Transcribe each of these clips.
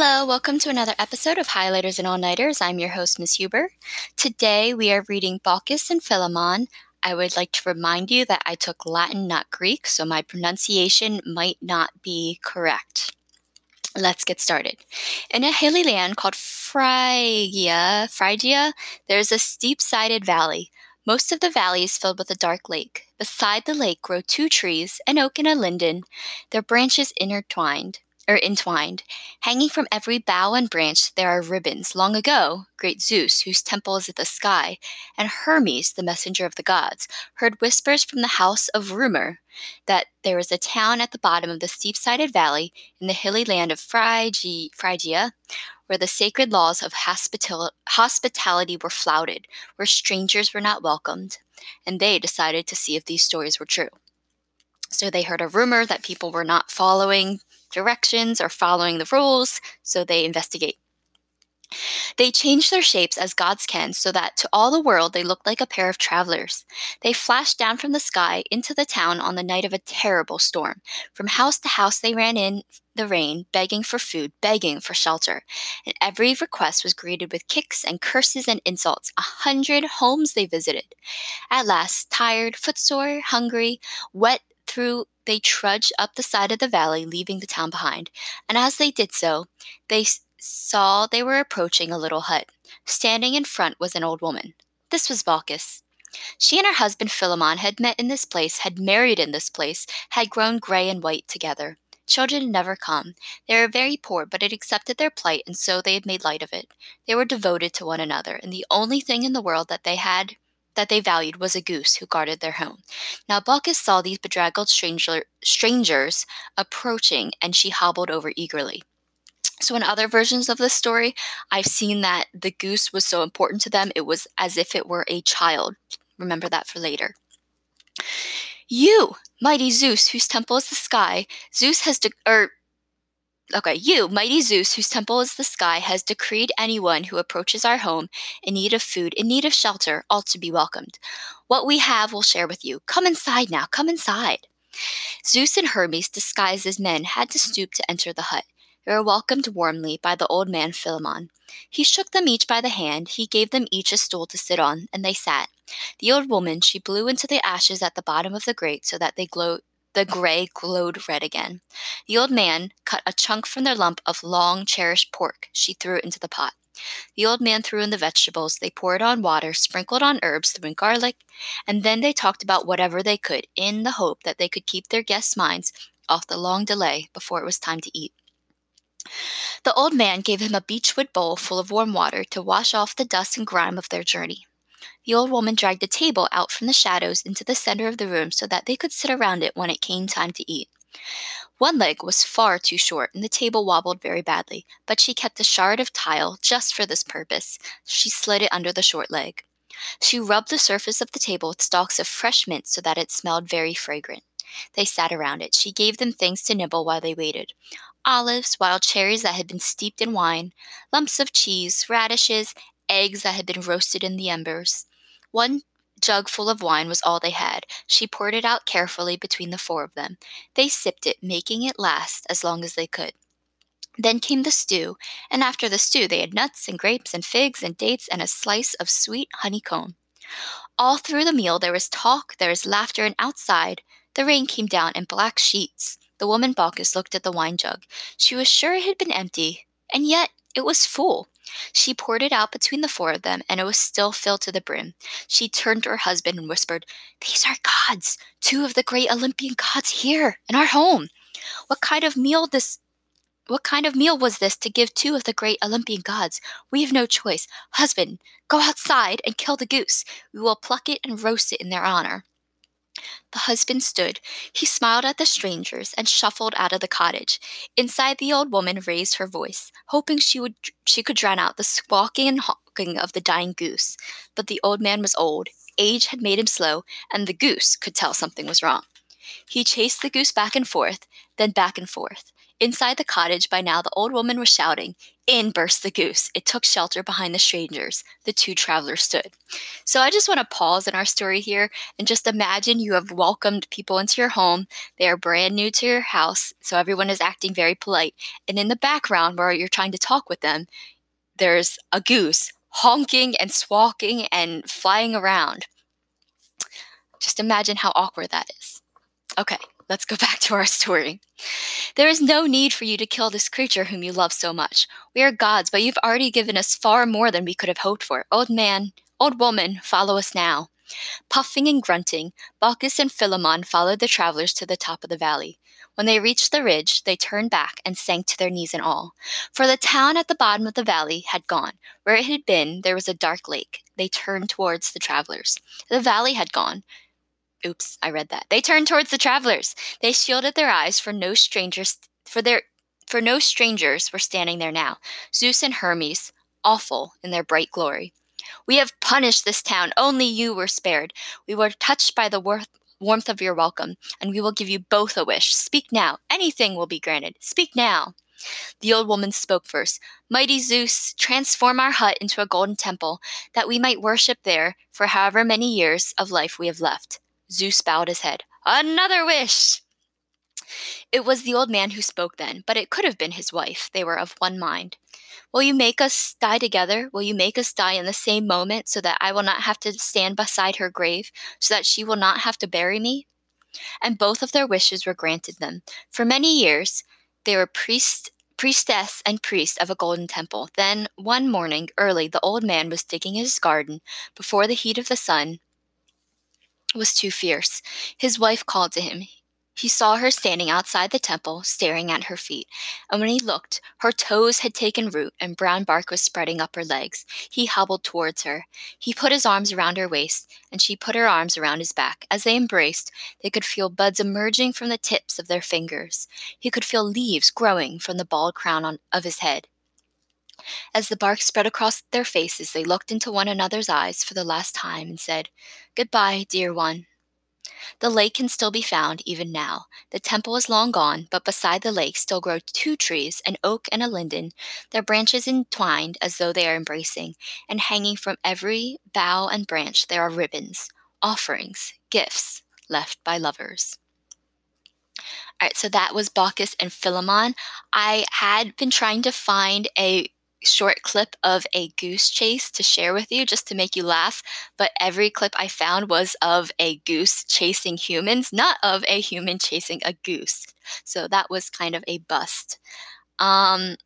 Hello, welcome to another episode of Highlighters and All Nighters. I'm your host, Ms. Huber. Today we are reading Baucis and Philemon. I would like to remind you that I took Latin, not Greek, so my pronunciation might not be correct. Let's get started. In a hilly land called Phrygia, Phrygia, there is a steep-sided valley. Most of the valley is filled with a dark lake. Beside the lake grow two trees, an oak and a linden, their branches intertwined or entwined. Hanging from every bough and branch there are ribbons. Long ago, great Zeus, whose temple is at the sky, and Hermes, the messenger of the gods, heard whispers from the house of rumor that there is a town at the bottom of the steep-sided valley in the hilly land of Phrygia, Phrygia where the sacred laws of hospital- hospitality were flouted, where strangers were not welcomed, and they decided to see if these stories were true. So they heard a rumor that people were not following directions or following the rules, so they investigate. They change their shapes as gods can so that to all the world they look like a pair of travelers. They flash down from the sky into the town on the night of a terrible storm. From house to house they ran in the rain, begging for food, begging for shelter. And every request was greeted with kicks and curses and insults. A hundred homes they visited. At last, tired, footsore, hungry, wet through they trudged up the side of the valley, leaving the town behind. And as they did so, they saw they were approaching a little hut. Standing in front was an old woman. This was Baucis. She and her husband Philemon had met in this place, had married in this place, had grown gray and white together. Children had never come. They were very poor, but had accepted their plight, and so they had made light of it. They were devoted to one another, and the only thing in the world that they had that they valued was a goose who guarded their home. Now Baucis saw these bedraggled stranger, strangers approaching, and she hobbled over eagerly. So, in other versions of this story, I've seen that the goose was so important to them, it was as if it were a child. Remember that for later. You, mighty Zeus, whose temple is the sky, Zeus has, de- or Okay, you, mighty Zeus, whose temple is the sky, has decreed anyone who approaches our home in need of food, in need of shelter, all to be welcomed. What we have we'll share with you. Come inside now, come inside. Zeus and Hermes, disguised as men, had to stoop to enter the hut. They were welcomed warmly by the old man Philemon. He shook them each by the hand, he gave them each a stool to sit on, and they sat. The old woman, she blew into the ashes at the bottom of the grate so that they glowed the gray glowed red again. The old man cut a chunk from their lump of long cherished pork. She threw it into the pot. The old man threw in the vegetables. They poured on water, sprinkled on herbs, threw in garlic, and then they talked about whatever they could in the hope that they could keep their guests' minds off the long delay before it was time to eat. The old man gave him a beechwood bowl full of warm water to wash off the dust and grime of their journey. The old woman dragged a table out from the shadows into the center of the room so that they could sit around it when it came time to eat. One leg was far too short, and the table wobbled very badly, but she kept a shard of tile just for this purpose. She slid it under the short leg. She rubbed the surface of the table with stalks of fresh mint so that it smelled very fragrant. They sat around it. She gave them things to nibble while they waited olives, wild cherries that had been steeped in wine, lumps of cheese, radishes, eggs that had been roasted in the embers. One jug full of wine was all they had. She poured it out carefully between the four of them. They sipped it, making it last as long as they could. Then came the stew, and after the stew they had nuts and grapes and figs and dates and a slice of sweet honeycomb. All through the meal there was talk, there was laughter, and outside the rain came down in black sheets. The woman Baucis looked at the wine jug. She was sure it had been empty, and yet it was full. She poured it out between the four of them, and it was still filled to the brim. She turned to her husband and whispered, These are gods, two of the great Olympian gods here in our home. What kind of meal this what kind of meal was this to give two of the great Olympian gods? We have no choice. Husband, go outside and kill the goose. We will pluck it and roast it in their honor. The husband stood. He smiled at the strangers and shuffled out of the cottage. Inside the old woman raised her voice, hoping she would she could drown out the squawking and honking of the dying goose. But the old man was old, age had made him slow, and the goose could tell something was wrong. He chased the goose back and forth, then back and forth. Inside the cottage, by now, the old woman was shouting. In burst the goose. It took shelter behind the strangers. The two travelers stood. So I just want to pause in our story here and just imagine you have welcomed people into your home. They are brand new to your house, so everyone is acting very polite. And in the background, where you're trying to talk with them, there's a goose honking and squawking and flying around. Just imagine how awkward that is. Okay, let's go back to our story. There is no need for you to kill this creature whom you love so much. We are gods, but you've already given us far more than we could have hoped for. Old man, old woman, follow us now. Puffing and grunting, Baucis and Philemon followed the travelers to the top of the valley. When they reached the ridge, they turned back and sank to their knees in awe. For the town at the bottom of the valley had gone. Where it had been, there was a dark lake. They turned towards the travelers. The valley had gone. Oops, I read that. They turned towards the travelers. They shielded their eyes for no strangers for their for no strangers were standing there now. Zeus and Hermes, awful in their bright glory. We have punished this town. Only you were spared. We were touched by the warmth of your welcome, and we will give you both a wish. Speak now. Anything will be granted. Speak now. The old woman spoke first. Mighty Zeus, transform our hut into a golden temple, that we might worship there for however many years of life we have left. Zeus bowed his head. Another wish! It was the old man who spoke then, but it could have been his wife. They were of one mind. Will you make us die together? Will you make us die in the same moment so that I will not have to stand beside her grave, so that she will not have to bury me? And both of their wishes were granted them. For many years, they were priest, priestess and priest of a golden temple. Then, one morning, early, the old man was digging his garden before the heat of the sun was too fierce. His wife called to him. He saw her standing outside the temple, staring at her feet, and when he looked, her toes had taken root and brown bark was spreading up her legs. He hobbled towards her. He put his arms around her waist, and she put her arms around his back. As they embraced, they could feel buds emerging from the tips of their fingers. He could feel leaves growing from the bald crown on, of his head. As the bark spread across their faces, they looked into one another's eyes for the last time and said, Goodbye, dear one. The lake can still be found even now. The temple is long gone, but beside the lake still grow two trees, an oak and a linden, their branches entwined as though they are embracing, and hanging from every bough and branch there are ribbons, offerings, gifts left by lovers. All right, so that was Baucis and Philemon. I had been trying to find a short clip of a goose chase to share with you just to make you laugh, but every clip I found was of a goose chasing humans, not of a human chasing a goose. So that was kind of a bust. Um,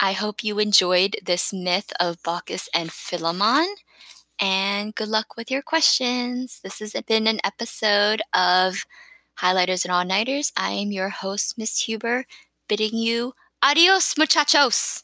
I hope you enjoyed this myth of Baucis and Philemon. And good luck with your questions. This has been an episode of Highlighters and All Nighters. I am your host, Miss Huber, bidding you adios, muchachos.